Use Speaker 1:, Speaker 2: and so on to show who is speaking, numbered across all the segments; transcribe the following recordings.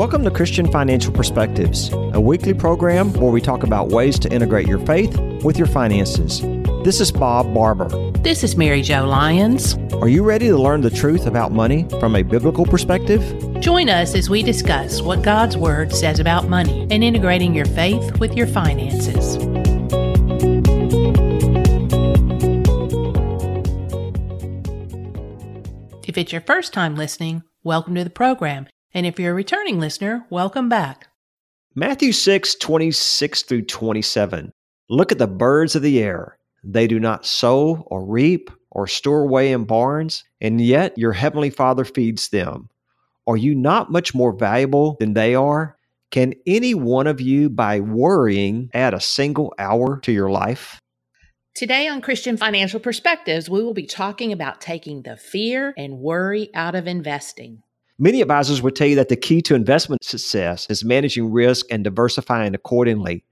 Speaker 1: Welcome to Christian Financial Perspectives, a weekly program where we talk about ways to integrate your faith with your finances. This is Bob Barber.
Speaker 2: This is Mary Jo Lyons.
Speaker 1: Are you ready to learn the truth about money from a biblical perspective?
Speaker 2: Join us as we discuss what God's Word says about money and integrating your faith with your finances. If it's your first time listening, welcome to the program. And if you're a returning listener, welcome back.
Speaker 1: Matthew 6, 26 through 27. Look at the birds of the air. They do not sow or reap or store away in barns, and yet your heavenly Father feeds them. Are you not much more valuable than they are? Can any one of you, by worrying, add a single hour to your life?
Speaker 2: Today on Christian Financial Perspectives, we will be talking about taking the fear and worry out of investing.
Speaker 1: Many advisors would tell you that the key to investment success is managing risk and diversifying accordingly.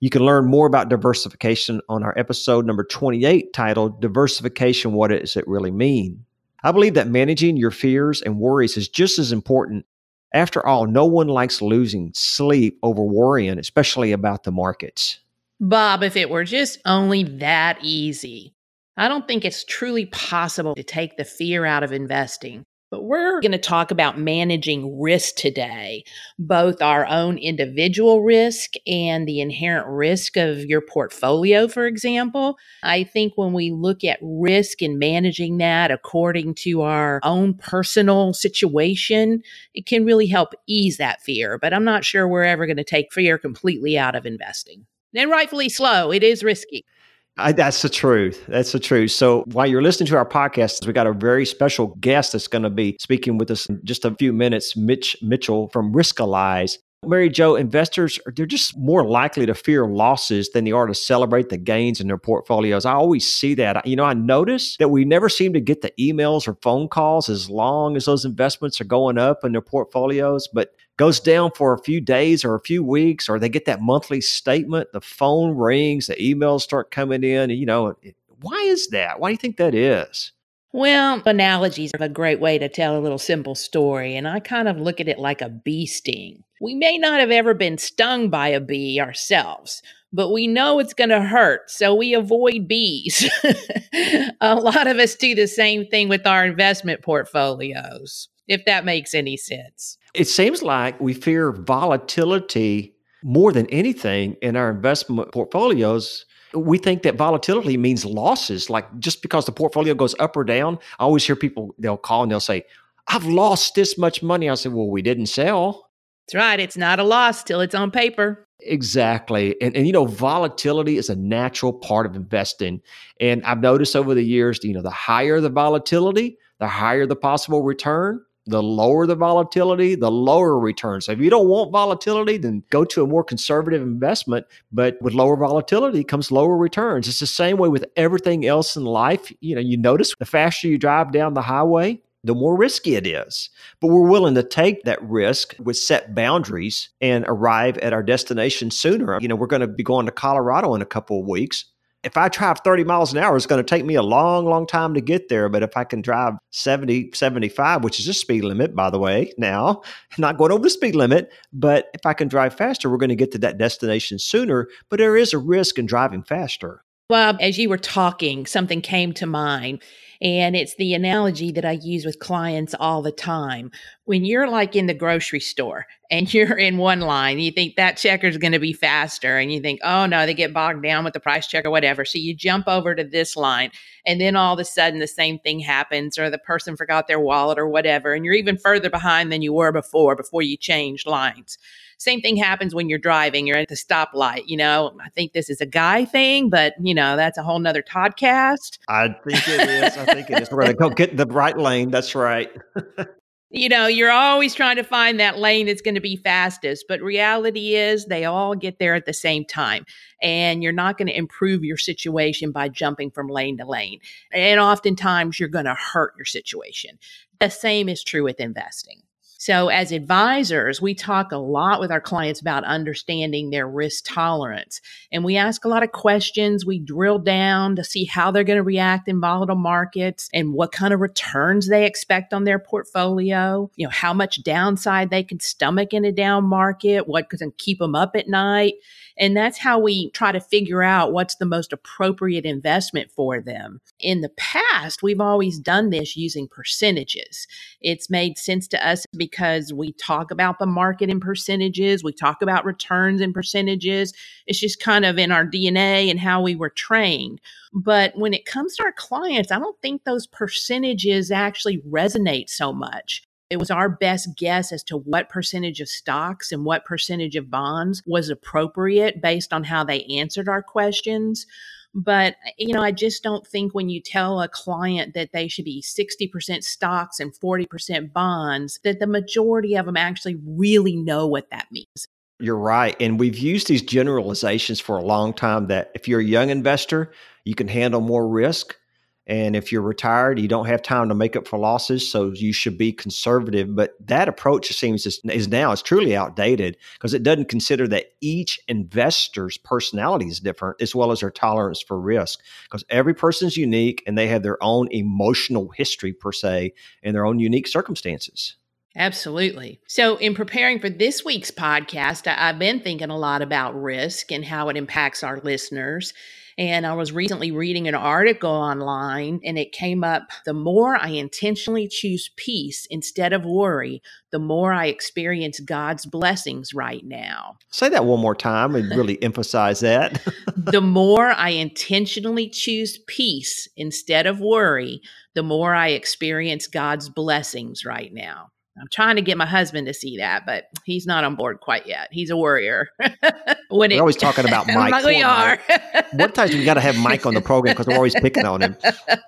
Speaker 1: You can learn more about diversification on our episode number 28 titled Diversification What Does It Really Mean? I believe that managing your fears and worries is just as important. After all, no one likes losing sleep over worrying, especially about the markets.
Speaker 2: Bob, if it were just only that easy. I don't think it's truly possible to take the fear out of investing. But we're going to talk about managing risk today, both our own individual risk and the inherent risk of your portfolio, for example. I think when we look at risk and managing that according to our own personal situation, it can really help ease that fear. But I'm not sure we're ever going to take fear completely out of investing. And rightfully slow, it is risky.
Speaker 1: I, that's the truth. That's the truth. So while you're listening to our podcast, we got a very special guest that's going to be speaking with us in just a few minutes, Mitch Mitchell from Riskalyze. Mary Jo, investors they're just more likely to fear losses than they are to celebrate the gains in their portfolios. I always see that. You know, I notice that we never seem to get the emails or phone calls as long as those investments are going up in their portfolios, but goes down for a few days or a few weeks, or they get that monthly statement, the phone rings, the emails start coming in. You know, why is that? Why do you think that is?
Speaker 2: Well, analogies are a great way to tell a little simple story, and I kind of look at it like a bee sting. We may not have ever been stung by a bee ourselves, but we know it's going to hurt, so we avoid bees. a lot of us do the same thing with our investment portfolios, if that makes any sense.
Speaker 1: It seems like we fear volatility more than anything in our investment portfolios. We think that volatility means losses. Like just because the portfolio goes up or down, I always hear people, they'll call and they'll say, I've lost this much money. I said, Well, we didn't sell.
Speaker 2: That's right. It's not a loss till it's on paper.
Speaker 1: Exactly. And, and, you know, volatility is a natural part of investing. And I've noticed over the years, you know, the higher the volatility, the higher the possible return the lower the volatility, the lower returns. So if you don't want volatility, then go to a more conservative investment. But with lower volatility comes lower returns. It's the same way with everything else in life. You know, you notice the faster you drive down the highway, the more risky it is. But we're willing to take that risk with set boundaries and arrive at our destination sooner. You know, we're going to be going to Colorado in a couple of weeks if I drive 30 miles an hour, it's going to take me a long, long time to get there. But if I can drive 70, 75, which is a speed limit, by the way, now, not going over the speed limit, but if I can drive faster, we're going to get to that destination sooner. But there is a risk in driving faster.
Speaker 2: Well, as you were talking, something came to mind. And it's the analogy that I use with clients all the time. When you're like in the grocery store and you're in one line, you think that checker is going to be faster. And you think, oh no, they get bogged down with the price check or whatever. So you jump over to this line. And then all of a sudden the same thing happens, or the person forgot their wallet or whatever. And you're even further behind than you were before, before you changed lines. Same thing happens when you're driving, you're at the stoplight. You know, I think this is a guy thing, but you know, that's a whole nother podcast.
Speaker 1: I think it is. I think it is. We're going to go get the right lane. That's right.
Speaker 2: you know, you're always trying to find that lane that's going to be fastest, but reality is they all get there at the same time. And you're not going to improve your situation by jumping from lane to lane. And oftentimes you're going to hurt your situation. The same is true with investing. So, as advisors, we talk a lot with our clients about understanding their risk tolerance. And we ask a lot of questions. We drill down to see how they're going to react in volatile markets and what kind of returns they expect on their portfolio, you know, how much downside they can stomach in a down market, what can keep them up at night. And that's how we try to figure out what's the most appropriate investment for them. In the past, we've always done this using percentages. It's made sense to us because we talk about the market in percentages, we talk about returns in percentages. It's just kind of in our DNA and how we were trained. But when it comes to our clients, I don't think those percentages actually resonate so much. It was our best guess as to what percentage of stocks and what percentage of bonds was appropriate based on how they answered our questions. But, you know, I just don't think when you tell a client that they should be 60% stocks and 40% bonds, that the majority of them actually really know what that means.
Speaker 1: You're right. And we've used these generalizations for a long time that if you're a young investor, you can handle more risk. And if you're retired, you don't have time to make up for losses, so you should be conservative. But that approach seems is, is now is truly outdated because it doesn't consider that each investor's personality is different as well as their tolerance for risk. Because every person's unique and they have their own emotional history per se and their own unique circumstances.
Speaker 2: Absolutely. So, in preparing for this week's podcast, I've been thinking a lot about risk and how it impacts our listeners. And I was recently reading an article online and it came up the more I intentionally choose peace instead of worry, the more I experience God's blessings right now.
Speaker 1: Say that one more time and really emphasize that.
Speaker 2: the more I intentionally choose peace instead of worry, the more I experience God's blessings right now. I'm trying to get my husband to see that, but he's not on board quite yet. He's a worrier.
Speaker 1: when we're it, always talking about Mike.
Speaker 2: we are.
Speaker 1: One time we got to have Mike on the program because we're always picking on him.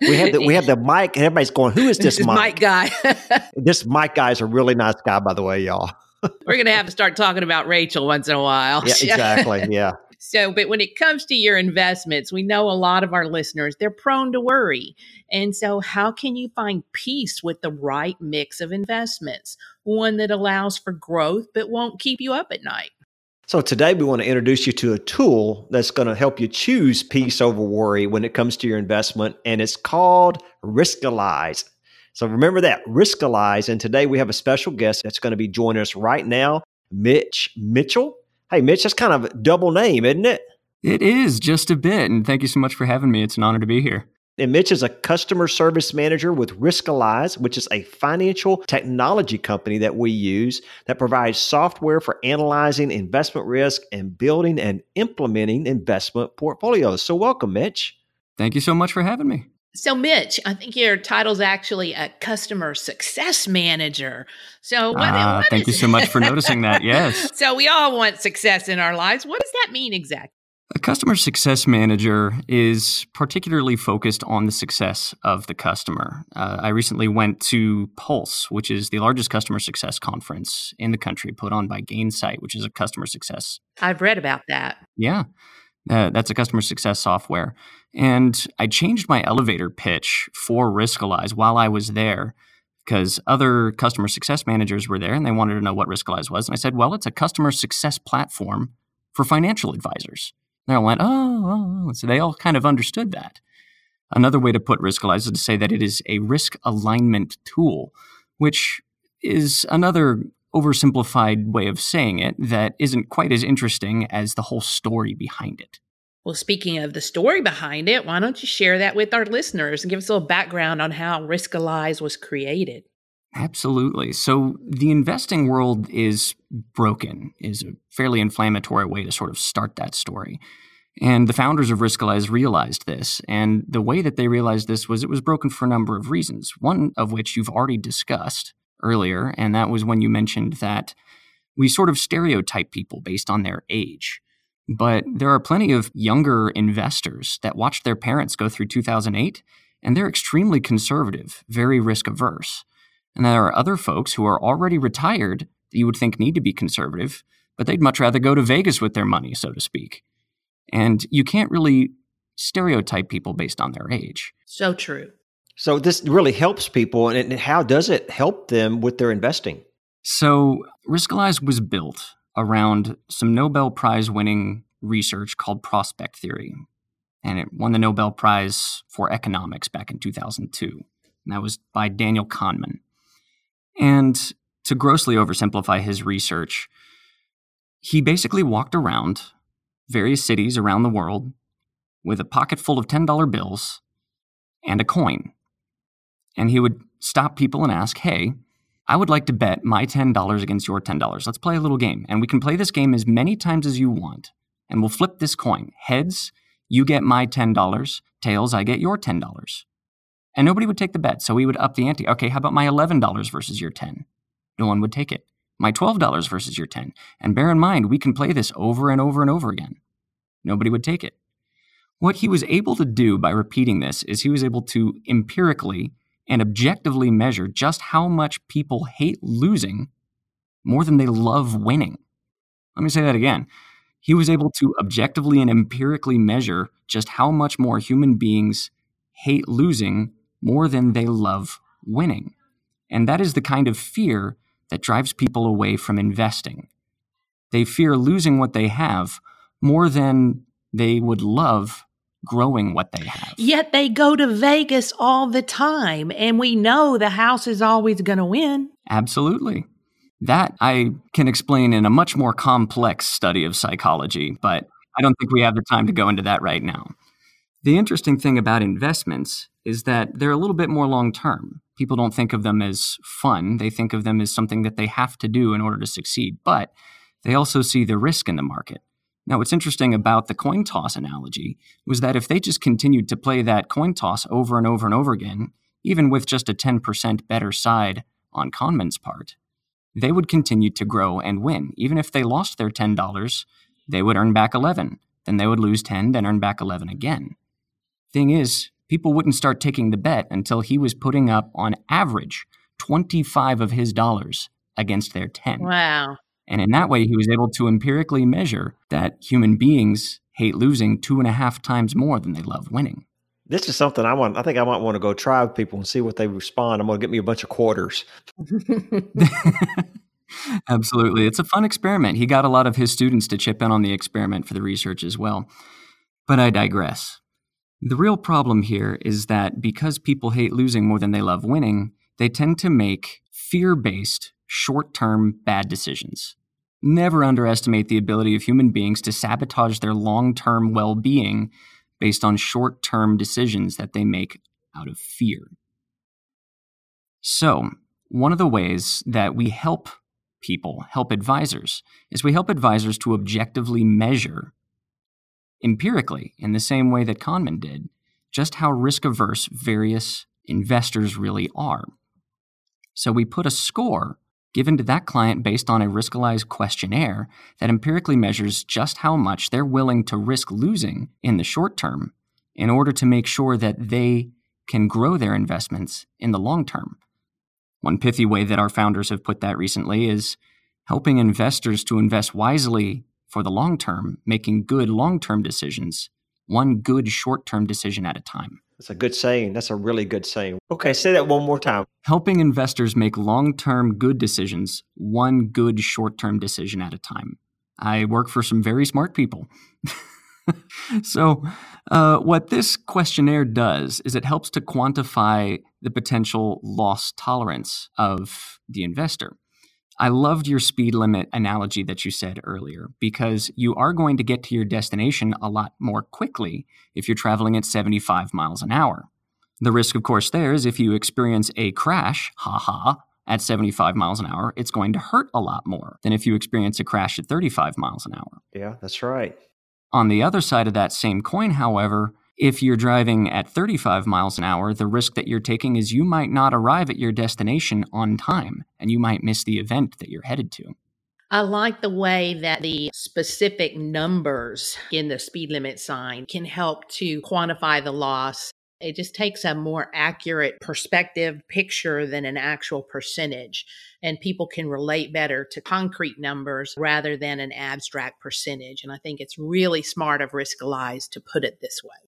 Speaker 1: We have the we have the Mike, and everybody's going, "Who is this,
Speaker 2: this
Speaker 1: Mike?
Speaker 2: Mike guy?"
Speaker 1: this Mike guy is a really nice guy, by the way, y'all.
Speaker 2: we're gonna have to start talking about Rachel once in a while.
Speaker 1: Yeah, exactly. Yeah.
Speaker 2: So, but when it comes to your investments, we know a lot of our listeners, they're prone to worry. And so, how can you find peace with the right mix of investments? One that allows for growth but won't keep you up at night.
Speaker 1: So, today we want to introduce you to a tool that's going to help you choose peace over worry when it comes to your investment, and it's called Riskalyze. So, remember that Riskalyze. And today we have a special guest that's going to be joining us right now, Mitch Mitchell. Hey, Mitch, that's kind of a double name, isn't it?
Speaker 3: It is just a bit. And thank you so much for having me. It's an honor to be here.
Speaker 1: And Mitch is a customer service manager with Riskalyze, which is a financial technology company that we use that provides software for analyzing investment risk and building and implementing investment portfolios. So, welcome, Mitch.
Speaker 3: Thank you so much for having me.
Speaker 2: So, Mitch, I think your title's actually a customer success manager. So,
Speaker 3: what, uh, what thank you so much for noticing that. Yes.
Speaker 2: so, we all want success in our lives. What does that mean exactly?
Speaker 3: A customer success manager is particularly focused on the success of the customer. Uh, I recently went to Pulse, which is the largest customer success conference in the country, put on by Gainsight, which is a customer success.
Speaker 2: I've read about that.
Speaker 3: Yeah. Uh, that's a customer success software. And I changed my elevator pitch for Riskalyze while I was there because other customer success managers were there and they wanted to know what Riskalyze was. And I said, well, it's a customer success platform for financial advisors. And they all went, oh, oh, oh. So they all kind of understood that. Another way to put Riskalyze is to say that it is a risk alignment tool, which is another oversimplified way of saying it that isn't quite as interesting as the whole story behind it.
Speaker 2: Well, speaking of the story behind it, why don't you share that with our listeners and give us a little background on how Riskalyze was created?
Speaker 3: Absolutely. So the investing world is broken, is a fairly inflammatory way to sort of start that story. And the founders of Riskalyze realized this. And the way that they realized this was it was broken for a number of reasons, one of which you've already discussed, earlier, and that was when you mentioned that we sort of stereotype people based on their age. But there are plenty of younger investors that watched their parents go through 2008, and they're extremely conservative, very risk averse. And there are other folks who are already retired that you would think need to be conservative, but they'd much rather go to Vegas with their money, so to speak. And you can't really stereotype people based on their age.
Speaker 2: So true.
Speaker 1: So this really helps people, and how does it help them with their investing?
Speaker 3: So, Riskalyze was built around some Nobel Prize winning research called prospect theory. And it won the Nobel Prize for economics back in 2002. And that was by Daniel Kahneman. And to grossly oversimplify his research, he basically walked around various cities around the world with a pocket full of $10 bills and a coin. And he would stop people and ask, Hey, I would like to bet my $10 against your $10. Let's play a little game. And we can play this game as many times as you want. And we'll flip this coin. Heads, you get my $10. Tails, I get your $10. And nobody would take the bet. So we would up the ante. Okay, how about my $11 versus your 10? No one would take it. My $12 versus your 10. And bear in mind, we can play this over and over and over again. Nobody would take it. What he was able to do by repeating this is he was able to empirically and objectively measure just how much people hate losing more than they love winning. Let me say that again. He was able to objectively and empirically measure just how much more human beings hate losing more than they love winning. And that is the kind of fear that drives people away from investing. They fear losing what they have more than they would love growing what they have.
Speaker 2: Yet they go to Vegas all the time, and we know the house is always going to win.
Speaker 3: Absolutely. That I can explain in a much more complex study of psychology, but I don't think we have the time to go into that right now. The interesting thing about investments is that they're a little bit more long term. People don't think of them as fun, they think of them as something that they have to do in order to succeed, but they also see the risk in the market. Now, what's interesting about the coin toss analogy was that if they just continued to play that coin toss over and over and over again, even with just a 10% better side on Kahneman's part, they would continue to grow and win. Even if they lost their $10, they would earn back 11. Then they would lose 10, then earn back 11 again. Thing is, people wouldn't start taking the bet until he was putting up, on average, 25 of his dollars against their 10.
Speaker 2: Wow.
Speaker 3: And in that way, he was able to empirically measure that human beings hate losing two and a half times more than they love winning.
Speaker 1: This is something I want. I think I might want to go try with people and see what they respond. I'm going to get me a bunch of quarters.
Speaker 3: Absolutely. It's a fun experiment. He got a lot of his students to chip in on the experiment for the research as well. But I digress. The real problem here is that because people hate losing more than they love winning, they tend to make fear based, short term bad decisions. Never underestimate the ability of human beings to sabotage their long term well being based on short term decisions that they make out of fear. So, one of the ways that we help people, help advisors, is we help advisors to objectively measure empirically, in the same way that Kahneman did, just how risk averse various investors really are. So we put a score given to that client based on a Riskalyze questionnaire that empirically measures just how much they're willing to risk losing in the short term in order to make sure that they can grow their investments in the long term. One pithy way that our founders have put that recently is helping investors to invest wisely for the long term, making good long term decisions, one good short term decision at a time.
Speaker 1: That's a good saying. That's a really good saying. Okay, say that one more time.
Speaker 3: Helping investors make long term good decisions, one good short term decision at a time. I work for some very smart people. so, uh, what this questionnaire does is it helps to quantify the potential loss tolerance of the investor. I loved your speed limit analogy that you said earlier because you are going to get to your destination a lot more quickly if you're traveling at 75 miles an hour. The risk, of course, there is if you experience a crash, haha, at 75 miles an hour, it's going to hurt a lot more than if you experience a crash at 35 miles an hour.
Speaker 1: Yeah, that's right.
Speaker 3: On the other side of that same coin, however, if you're driving at 35 miles an hour, the risk that you're taking is you might not arrive at your destination on time and you might miss the event that you're headed to.
Speaker 2: I like the way that the specific numbers in the speed limit sign can help to quantify the loss. It just takes a more accurate perspective picture than an actual percentage. And people can relate better to concrete numbers rather than an abstract percentage. And I think it's really smart of Riskalyze to put it this way.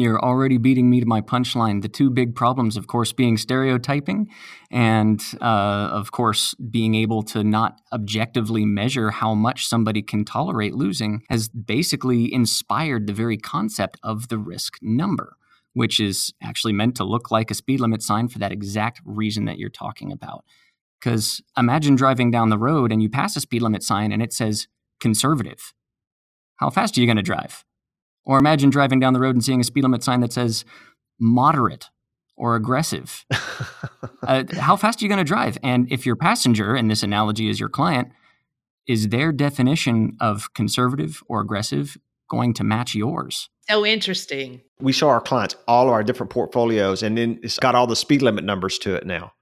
Speaker 3: You're already beating me to my punchline. The two big problems, of course, being stereotyping and, uh, of course, being able to not objectively measure how much somebody can tolerate losing, has basically inspired the very concept of the risk number, which is actually meant to look like a speed limit sign for that exact reason that you're talking about. Because imagine driving down the road and you pass a speed limit sign and it says conservative. How fast are you going to drive? Or imagine driving down the road and seeing a speed limit sign that says moderate or aggressive. uh, how fast are you going to drive? And if your passenger, and this analogy is your client, is their definition of conservative or aggressive going to match yours?
Speaker 2: So interesting.
Speaker 1: We show our clients all of our different portfolios, and then it's got all the speed limit numbers to it now.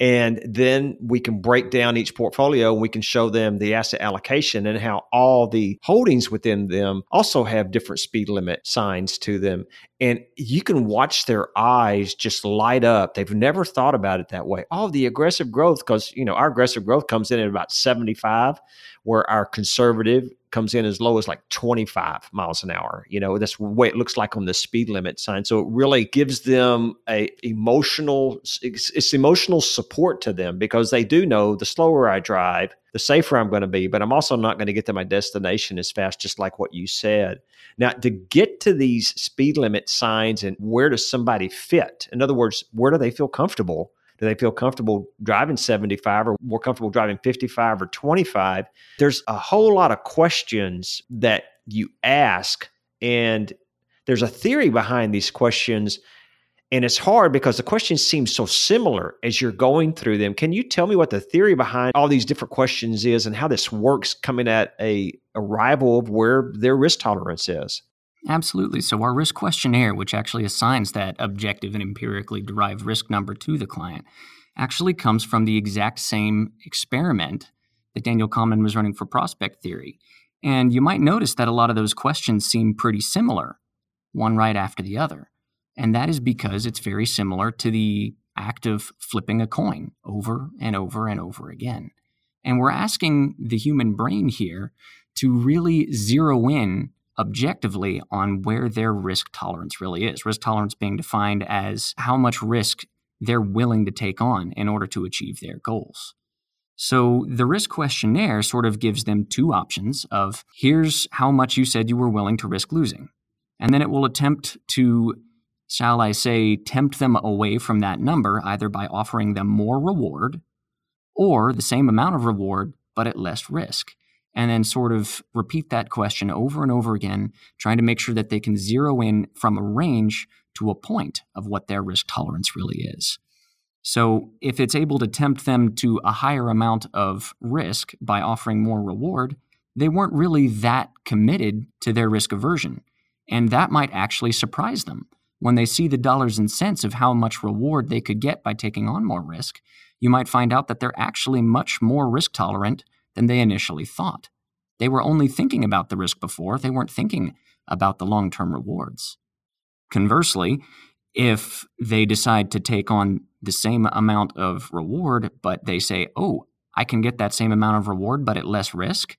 Speaker 1: And then we can break down each portfolio. and We can show them the asset allocation and how all the holdings within them also have different speed limit signs to them. And you can watch their eyes just light up. They've never thought about it that way. Oh, the aggressive growth, because you know, our aggressive growth comes in at about 75, where our conservative comes in as low as like 25 miles an hour. You know, that's what it looks like on the speed limit sign. So it really gives them a emotional, it's, it's emotional support to them because they do know the slower I drive, the safer I'm going to be, but I'm also not going to get to my destination as fast, just like what you said. Now, to get to these speed limit signs and where does somebody fit? In other words, where do they feel comfortable? Do they feel comfortable driving 75 or more comfortable driving 55 or 25? There's a whole lot of questions that you ask, and there's a theory behind these questions. And it's hard because the questions seem so similar as you're going through them. Can you tell me what the theory behind all these different questions is and how this works coming at a arrival of where their risk tolerance is?
Speaker 3: Absolutely. So, our risk questionnaire, which actually assigns that objective and empirically derived risk number to the client, actually comes from the exact same experiment that Daniel Kahneman was running for prospect theory. And you might notice that a lot of those questions seem pretty similar, one right after the other. And that is because it's very similar to the act of flipping a coin over and over and over again. And we're asking the human brain here to really zero in objectively on where their risk tolerance really is. Risk tolerance being defined as how much risk they're willing to take on in order to achieve their goals. So the risk questionnaire sort of gives them two options of here's how much you said you were willing to risk losing. And then it will attempt to, shall I say, tempt them away from that number either by offering them more reward or the same amount of reward but at less risk and then sort of repeat that question over and over again, trying to make sure that they can zero in from a range to a point of what their risk tolerance really is. So, if it's able to tempt them to a higher amount of risk by offering more reward, they weren't really that committed to their risk aversion. And that might actually surprise them. When they see the dollars and cents of how much reward they could get by taking on more risk, you might find out that they're actually much more risk tolerant than they initially thought. They were only thinking about the risk before, they weren't thinking about the long term rewards. Conversely, if they decide to take on the same amount of reward, but they say, oh, I can get that same amount of reward, but at less risk,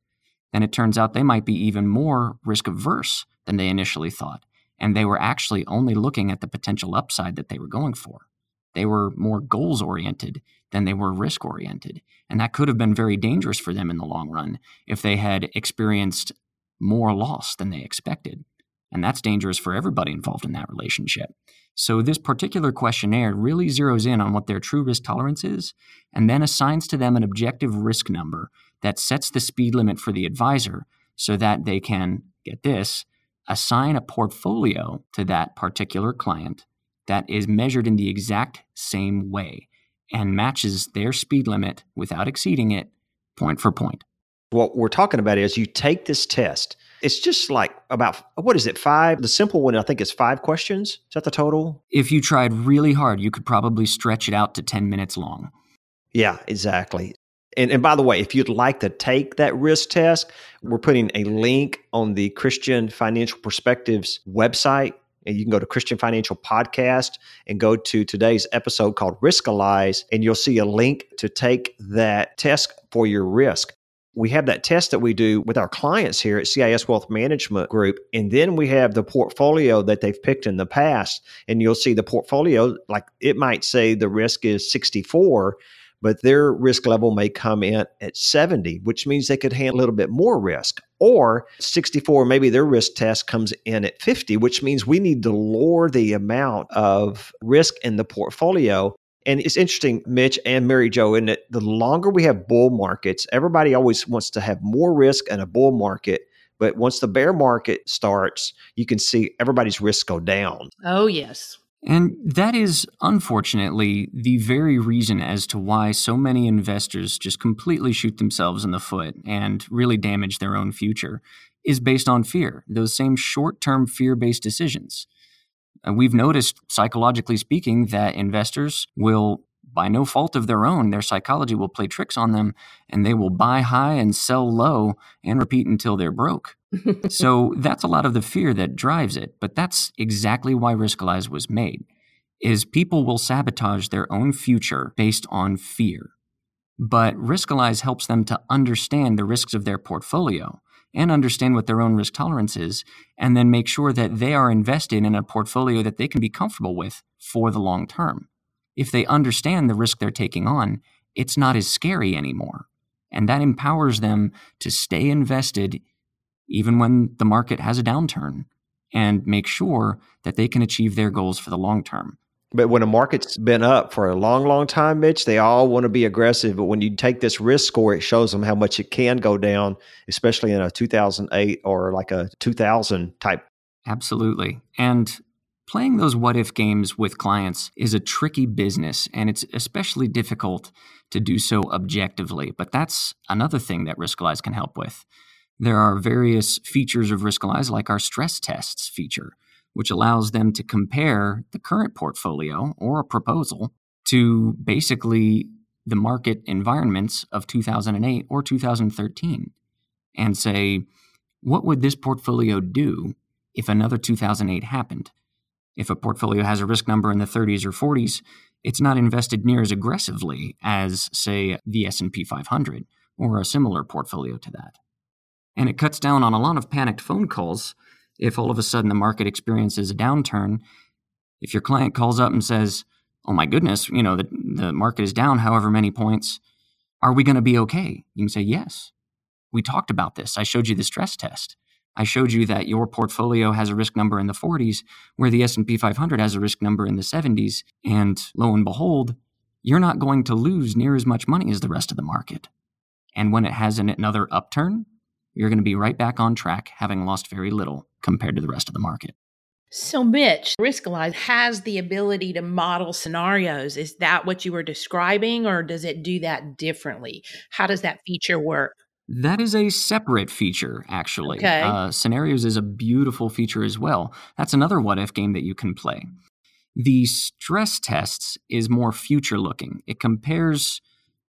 Speaker 3: then it turns out they might be even more risk averse than they initially thought. And they were actually only looking at the potential upside that they were going for. They were more goals oriented than they were risk oriented. And that could have been very dangerous for them in the long run if they had experienced more loss than they expected. And that's dangerous for everybody involved in that relationship. So, this particular questionnaire really zeroes in on what their true risk tolerance is and then assigns to them an objective risk number that sets the speed limit for the advisor so that they can, get this, assign a portfolio to that particular client that is measured in the exact same way and matches their speed limit without exceeding it point for point.
Speaker 1: What we're talking about is you take this test. It's just like about, what is it, five? The simple one, I think, is five questions. Is that the total?
Speaker 3: If you tried really hard, you could probably stretch it out to 10 minutes long.
Speaker 1: Yeah, exactly. And, and by the way, if you'd like to take that risk test, we're putting a link on the Christian Financial Perspectives website and you can go to Christian Financial Podcast and go to today's episode called Riskalyze, and you'll see a link to take that test for your risk. we have that test that we do with our clients here at CIS Wealth Management Group. And then we have the portfolio that they've picked in the past. And you'll see the portfolio, like it might say the risk is 64, but their risk level may come in at 70, which means they could handle a little bit more risk. Or 64, maybe their risk test comes in at 50, which means we need to lower the amount of risk in the portfolio and it's interesting, Mitch and Mary Jo, in that the longer we have bull markets, everybody always wants to have more risk in a bull market. But once the bear market starts, you can see everybody's risk go down.
Speaker 2: Oh, yes.
Speaker 3: And that is unfortunately the very reason as to why so many investors just completely shoot themselves in the foot and really damage their own future is based on fear, those same short term fear based decisions. And we've noticed, psychologically speaking, that investors will, by no fault of their own, their psychology will play tricks on them and they will buy high and sell low and repeat until they're broke. so that's a lot of the fear that drives it. But that's exactly why Riskalyze was made, is people will sabotage their own future based on fear. But Riskalyze helps them to understand the risks of their portfolio and understand what their own risk tolerance is, and then make sure that they are invested in a portfolio that they can be comfortable with for the long term. If they understand the risk they're taking on, it's not as scary anymore. And that empowers them to stay invested even when the market has a downturn and make sure that they can achieve their goals for the long term.
Speaker 1: But when a market's been up for a long, long time, Mitch, they all want to be aggressive. But when you take this risk score, it shows them how much it can go down, especially in a 2008 or like a 2000 type.
Speaker 3: Absolutely. And playing those what if games with clients is a tricky business, and it's especially difficult to do so objectively. But that's another thing that Riskalyze can help with. There are various features of Riskalyze, like our stress tests feature which allows them to compare the current portfolio or a proposal to basically the market environments of 2008 or 2013 and say, what would this portfolio do if another 2008 happened? If a portfolio has a risk number in the 30s or 40s, it's not invested near as aggressively as, say, the S&P 500 or a similar portfolio to that. And it cuts down on a lot of panicked phone calls if all of a sudden the market experiences a downturn, if your client calls up and says, "Oh my goodness, you know the the market is down however many points, are we going to be okay?" You can say, "Yes. We talked about this. I showed you the stress test. I showed you that your portfolio has a risk number in the 40s where the S&P 500 has a risk number in the 70s, and lo and behold, you're not going to lose near as much money as the rest of the market. And when it has an, another upturn, you're going to be right back on track, having lost very little compared to the rest of the market.
Speaker 2: So, Mitch, Riskalyze has the ability to model scenarios. Is that what you were describing, or does it do that differently? How does that feature work?
Speaker 3: That is a separate feature, actually.
Speaker 2: Okay.
Speaker 3: Uh, scenarios is a beautiful feature as well. That's another what if game that you can play. The stress tests is more future looking. It compares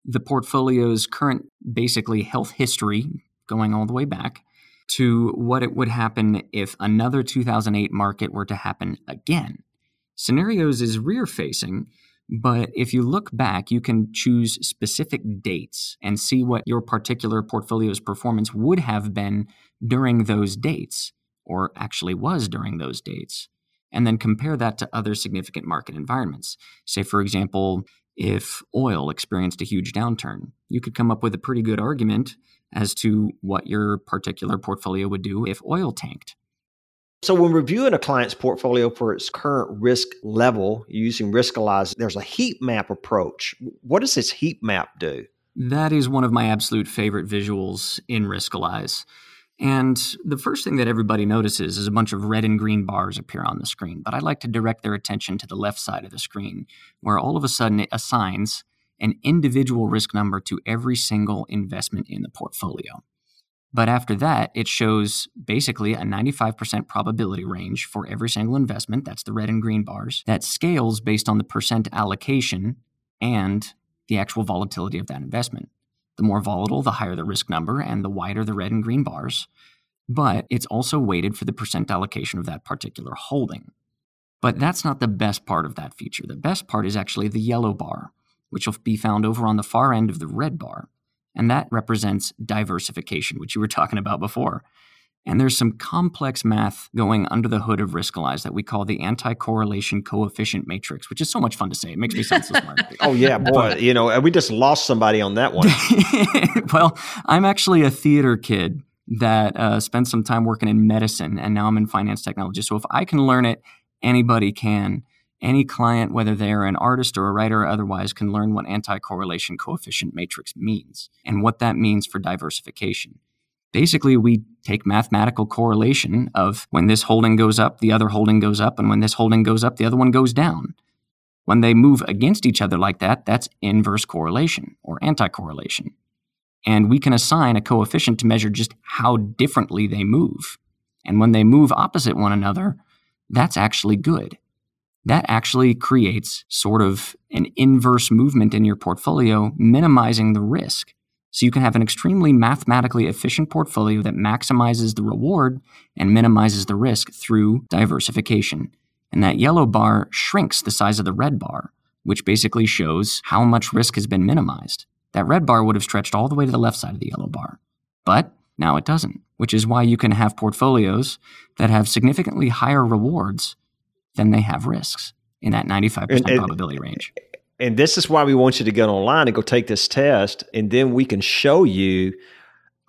Speaker 3: the portfolio's current, basically, health history going all the way back to what it would happen if another 2008 market were to happen again. Scenarios is rear facing, but if you look back, you can choose specific dates and see what your particular portfolio's performance would have been during those dates, or actually was during those dates, and then compare that to other significant market environments. Say, for example, if oil experienced a huge downturn, you could come up with a pretty good argument as to what your particular portfolio would do if oil tanked.
Speaker 1: So, when reviewing a client's portfolio for its current risk level using Riskalyze, there's a heat map approach. What does this heat map do?
Speaker 3: That is one of my absolute favorite visuals in Riskalyze. And the first thing that everybody notices is a bunch of red and green bars appear on the screen. But I'd like to direct their attention to the left side of the screen, where all of a sudden it assigns an individual risk number to every single investment in the portfolio. But after that, it shows basically a 95% probability range for every single investment. That's the red and green bars. That scales based on the percent allocation and the actual volatility of that investment. The more volatile, the higher the risk number, and the wider the red and green bars. But it's also weighted for the percent allocation of that particular holding. But that's not the best part of that feature. The best part is actually the yellow bar, which will be found over on the far end of the red bar. And that represents diversification, which you were talking about before. And there's some complex math going under the hood of Riskalyze that we call the anti-correlation coefficient matrix, which is so much fun to say. It makes me smart.
Speaker 1: oh yeah, boy, you know, we just lost somebody on that one.
Speaker 3: well, I'm actually a theater kid that uh, spent some time working in medicine, and now I'm in finance technology. So if I can learn it, anybody can. Any client, whether they're an artist or a writer or otherwise, can learn what anti correlation coefficient matrix means and what that means for diversification. Basically, we take mathematical correlation of when this holding goes up, the other holding goes up, and when this holding goes up, the other one goes down. When they move against each other like that, that's inverse correlation or anti correlation. And we can assign a coefficient to measure just how differently they move. And when they move opposite one another, that's actually good that actually creates sort of an inverse movement in your portfolio, minimizing the risk. So you can have an extremely mathematically efficient portfolio that maximizes the reward and minimizes the risk through diversification. And that yellow bar shrinks the size of the red bar, which basically shows how much risk has been minimized. That red bar would have stretched all the way to the left side of the yellow bar. But now it doesn't, which is why you can have portfolios that have significantly higher rewards then they have risks in that 95% and, and, probability range.
Speaker 1: And this is why we want you to get online and go take this test, and then we can show you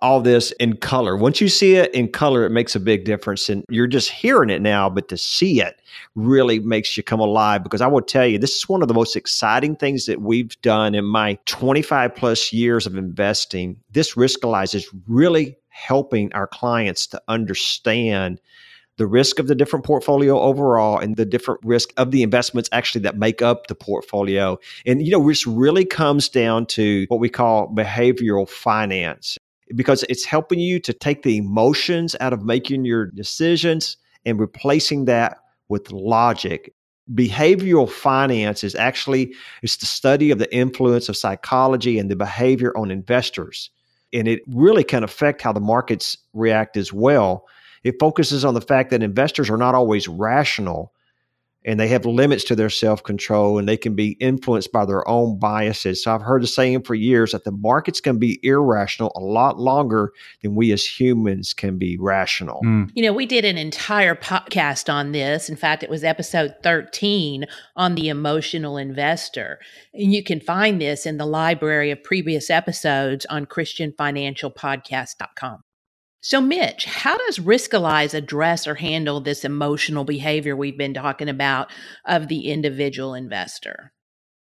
Speaker 1: all this in color. Once you see it in color, it makes a big difference. And you're just hearing it now, but to see it really makes you come alive. Because I will tell you, this is one of the most exciting things that we've done in my 25 plus years of investing. This Riskalyze is really helping our clients to understand the risk of the different portfolio overall and the different risk of the investments actually that make up the portfolio. And, you know, this really comes down to what we call behavioral finance because it's helping you to take the emotions out of making your decisions and replacing that with logic. Behavioral finance is actually it's the study of the influence of psychology and the behavior on investors. And it really can affect how the markets react as well it focuses on the fact that investors are not always rational and they have limits to their self control and they can be influenced by their own biases. So I've heard the saying for years that the markets can be irrational a lot longer than we as humans can be rational.
Speaker 2: Mm. You know, we did an entire podcast on this. In fact, it was episode 13 on the emotional investor. And you can find this in the library of previous episodes on christianfinancialpodcast.com. So, Mitch, how does Riskalyze address or handle this emotional behavior we've been talking about of the individual investor?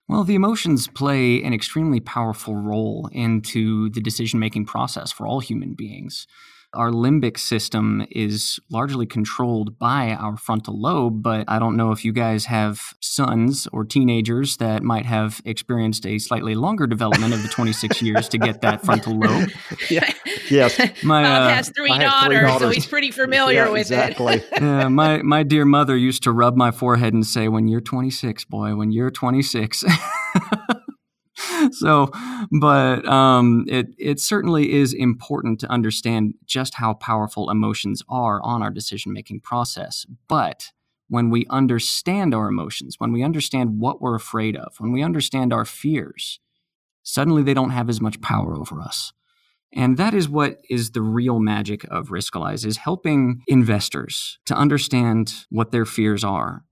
Speaker 3: Well, the emotions play an extremely powerful role into the decision making process for all human beings. Our limbic system is largely controlled by our frontal lobe, but I don't know if you guys have sons or teenagers that might have experienced a slightly longer development of the 26 years to get that frontal lobe.
Speaker 1: Yeah. Yes.
Speaker 2: My Bob uh, has three daughters, three daughters, so he's pretty familiar
Speaker 1: yeah,
Speaker 2: with
Speaker 1: exactly.
Speaker 2: it.
Speaker 3: yeah, my my dear mother used to rub my forehead and say, "When you're 26, boy, when you're 26." so, but um, it it certainly is important to understand just how powerful emotions are on our decision making process. But when we understand our emotions, when we understand what we're afraid of, when we understand our fears, suddenly they don't have as much power over us. And that is what is the real magic of Riskalyze is helping investors to understand what their fears are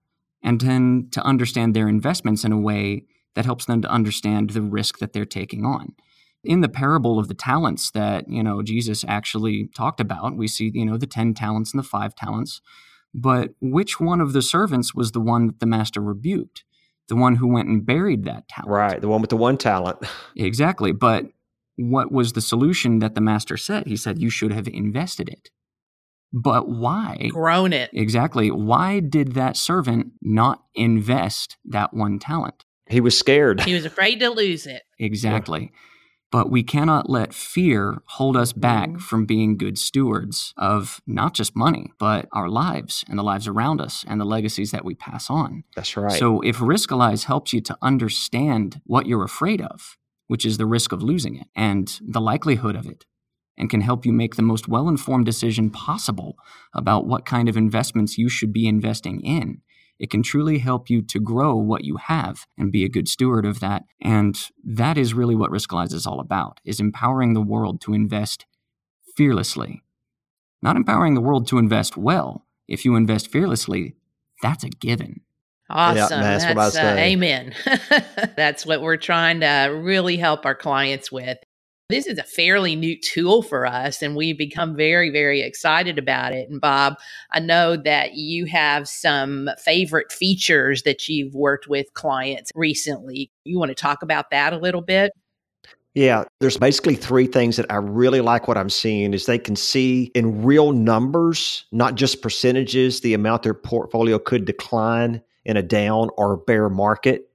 Speaker 3: and then to understand their investments in a way that helps them to understand the risk that they're taking on. In the parable of the talents that, you know, Jesus actually talked about, we see, you know, the 10 talents and the 5 talents. But which one of the servants was the one that the master rebuked? The one who went and buried that talent.
Speaker 1: Right, the one with the one talent.
Speaker 3: exactly. But what was the solution that the master said? He said, You should have invested it. But why?
Speaker 2: Grown it.
Speaker 3: Exactly. Why did that servant not invest that one talent?
Speaker 1: He was scared.
Speaker 2: He was afraid to lose it.
Speaker 3: Exactly. Yeah. But we cannot let fear hold us back mm-hmm. from being good stewards of not just money, but our lives and the lives around us and the legacies that we pass on.
Speaker 1: That's right.
Speaker 3: So if Riskalyze helps you to understand what you're afraid of, which is the risk of losing it and the likelihood of it, and can help you make the most well informed decision possible about what kind of investments you should be investing in, It can truly help you to grow what you have and be a good steward of that. And that is really what Riskalyze is all about, is empowering the world to invest fearlessly. Not empowering the world to invest well. If you invest fearlessly, that's a given.
Speaker 2: Awesome. Yeah, that's, that's, what I say. Uh, amen. that's what we're trying to really help our clients with. This is a fairly new tool for us, and we've become very, very excited about it. And Bob, I know that you have some favorite features that you've worked with clients recently. You want to talk about that a little bit?
Speaker 1: Yeah, there's basically three things that I really like what I'm seeing is they can see in real numbers, not just percentages, the amount their portfolio could decline in a down or bear market.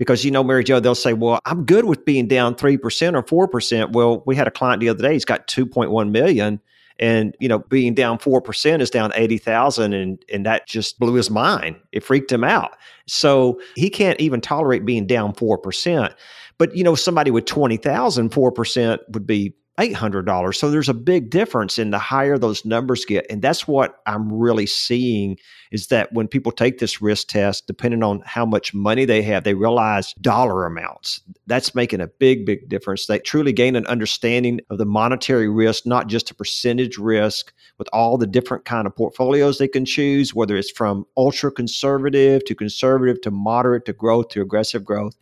Speaker 1: Because you know, Mary Jo, they'll say, Well, I'm good with being down three percent or four percent. Well, we had a client the other day, he's got 2.1 million and you know being down 4% is down 80,000 and and that just blew his mind it freaked him out so he can't even tolerate being down 4% but you know, somebody with 20,000, 4% would be $800. So there's a big difference in the higher those numbers get. And that's what I'm really seeing is that when people take this risk test, depending on how much money they have, they realize dollar amounts. That's making a big, big difference. They truly gain an understanding of the monetary risk, not just a percentage risk with all the different kind of portfolios they can choose, whether it's from ultra conservative to conservative to moderate to growth to aggressive growth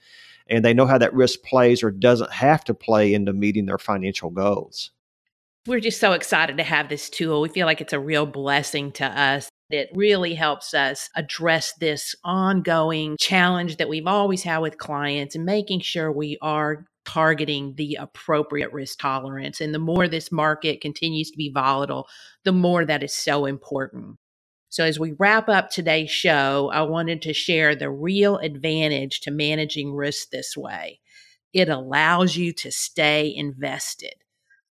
Speaker 1: and they know how that risk plays or doesn't have to play into meeting their financial goals.
Speaker 2: We're just so excited to have this tool. We feel like it's a real blessing to us. It really helps us address this ongoing challenge that we've always had with clients and making sure we are targeting the appropriate risk tolerance. And the more this market continues to be volatile, the more that is so important. So, as we wrap up today's show, I wanted to share the real advantage to managing risk this way. It allows you to stay invested,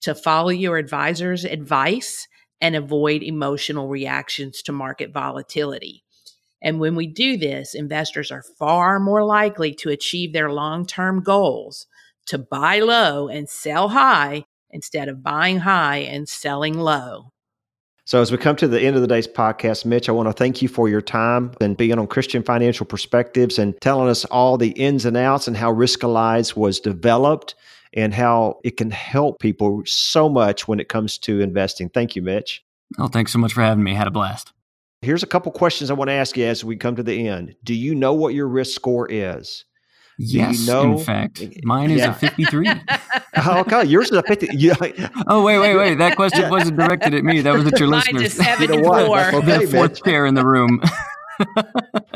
Speaker 2: to follow your advisor's advice, and avoid emotional reactions to market volatility. And when we do this, investors are far more likely to achieve their long term goals to buy low and sell high instead of buying high and selling low.
Speaker 1: So, as we come to the end of the day's podcast, Mitch, I want to thank you for your time and being on Christian Financial Perspectives and telling us all the ins and outs and how Riskalyze was developed and how it can help people so much when it comes to investing. Thank you, Mitch.
Speaker 3: Oh, thanks so much for having me. Had a blast.
Speaker 1: Here's a couple questions I want to ask you as we come to the end. Do you know what your risk score is?
Speaker 3: Yes, you know? in fact, mine is yeah. a 53.
Speaker 1: oh, okay, yours is a 50. Yeah.
Speaker 3: Oh, wait, wait, wait. That question wasn't directed at me. That was at your
Speaker 2: Mine's
Speaker 3: listeners.
Speaker 2: A 74. You know
Speaker 3: okay, the fourth chair in the room.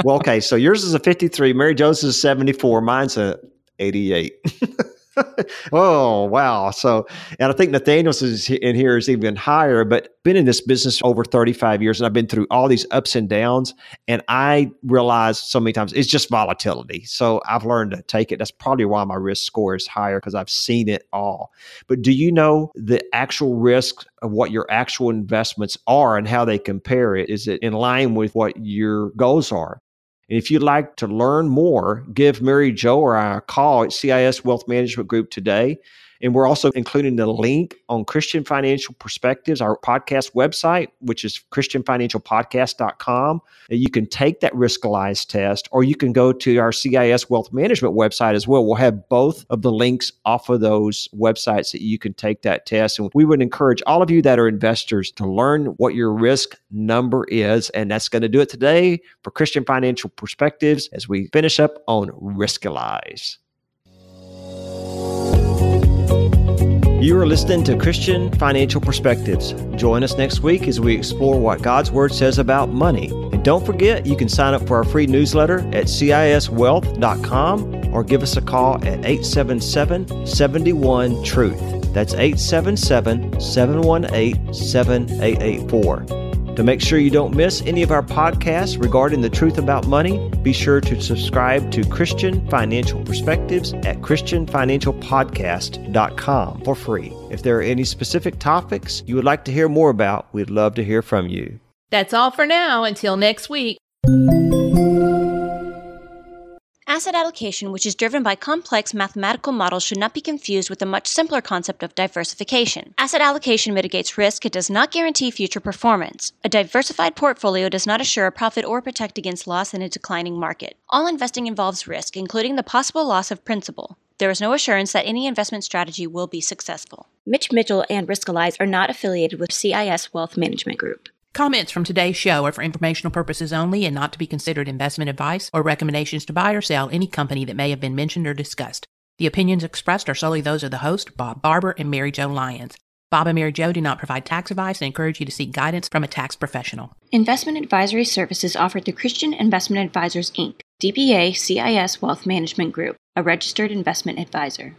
Speaker 1: well, okay, so yours is a 53. Mary Jo's is 74. Mine's a 88. oh wow! So, and I think Nathaniel's is in here is even higher. But been in this business over thirty five years, and I've been through all these ups and downs. And I realize so many times it's just volatility. So I've learned to take it. That's probably why my risk score is higher because I've seen it all. But do you know the actual risk of what your actual investments are and how they compare it? Is it in line with what your goals are? And if you'd like to learn more, give Mary Jo or I a call at CIS Wealth Management Group today. And we're also including the link on Christian Financial Perspectives, our podcast website, which is christianfinancialpodcast.com. You can take that Riskalyze test, or you can go to our CIS Wealth Management website as well. We'll have both of the links off of those websites that you can take that test. And we would encourage all of you that are investors to learn what your risk number is. And that's going to do it today for Christian Financial Perspectives as we finish up on Riskalyze. You are listening to Christian Financial Perspectives. Join us next week as we explore what God's Word says about money. And don't forget, you can sign up for our free newsletter at ciswealth.com or give us a call at 877 71 Truth. That's 877 718 7884. To make sure you don't miss any of our podcasts regarding the truth about money, be sure to subscribe to Christian Financial Perspectives at ChristianFinancialPodcast.com for free. If there are any specific topics you would like to hear more about, we'd love to hear from you.
Speaker 2: That's all for now. Until next week.
Speaker 4: Asset allocation, which is driven by complex mathematical models, should not be confused with the much simpler concept of diversification. Asset allocation mitigates risk, it does not guarantee future performance. A diversified portfolio does not assure a profit or protect against loss in a declining market. All investing involves risk, including the possible loss of principal. There is no assurance that any investment strategy will be successful.
Speaker 5: Mitch Mitchell and Riskalyze are not affiliated with CIS Wealth Management Group.
Speaker 2: Comments from today's show are for informational purposes only and not to be considered investment advice or recommendations to buy or sell any company that may have been mentioned or discussed. The opinions expressed are solely those of the host, Bob Barber, and Mary Jo Lyons. Bob and Mary Jo do not provide tax advice and encourage you to seek guidance from a tax professional.
Speaker 5: Investment advisory services offered through Christian Investment Advisors, Inc., DBA CIS Wealth Management Group, a registered investment advisor.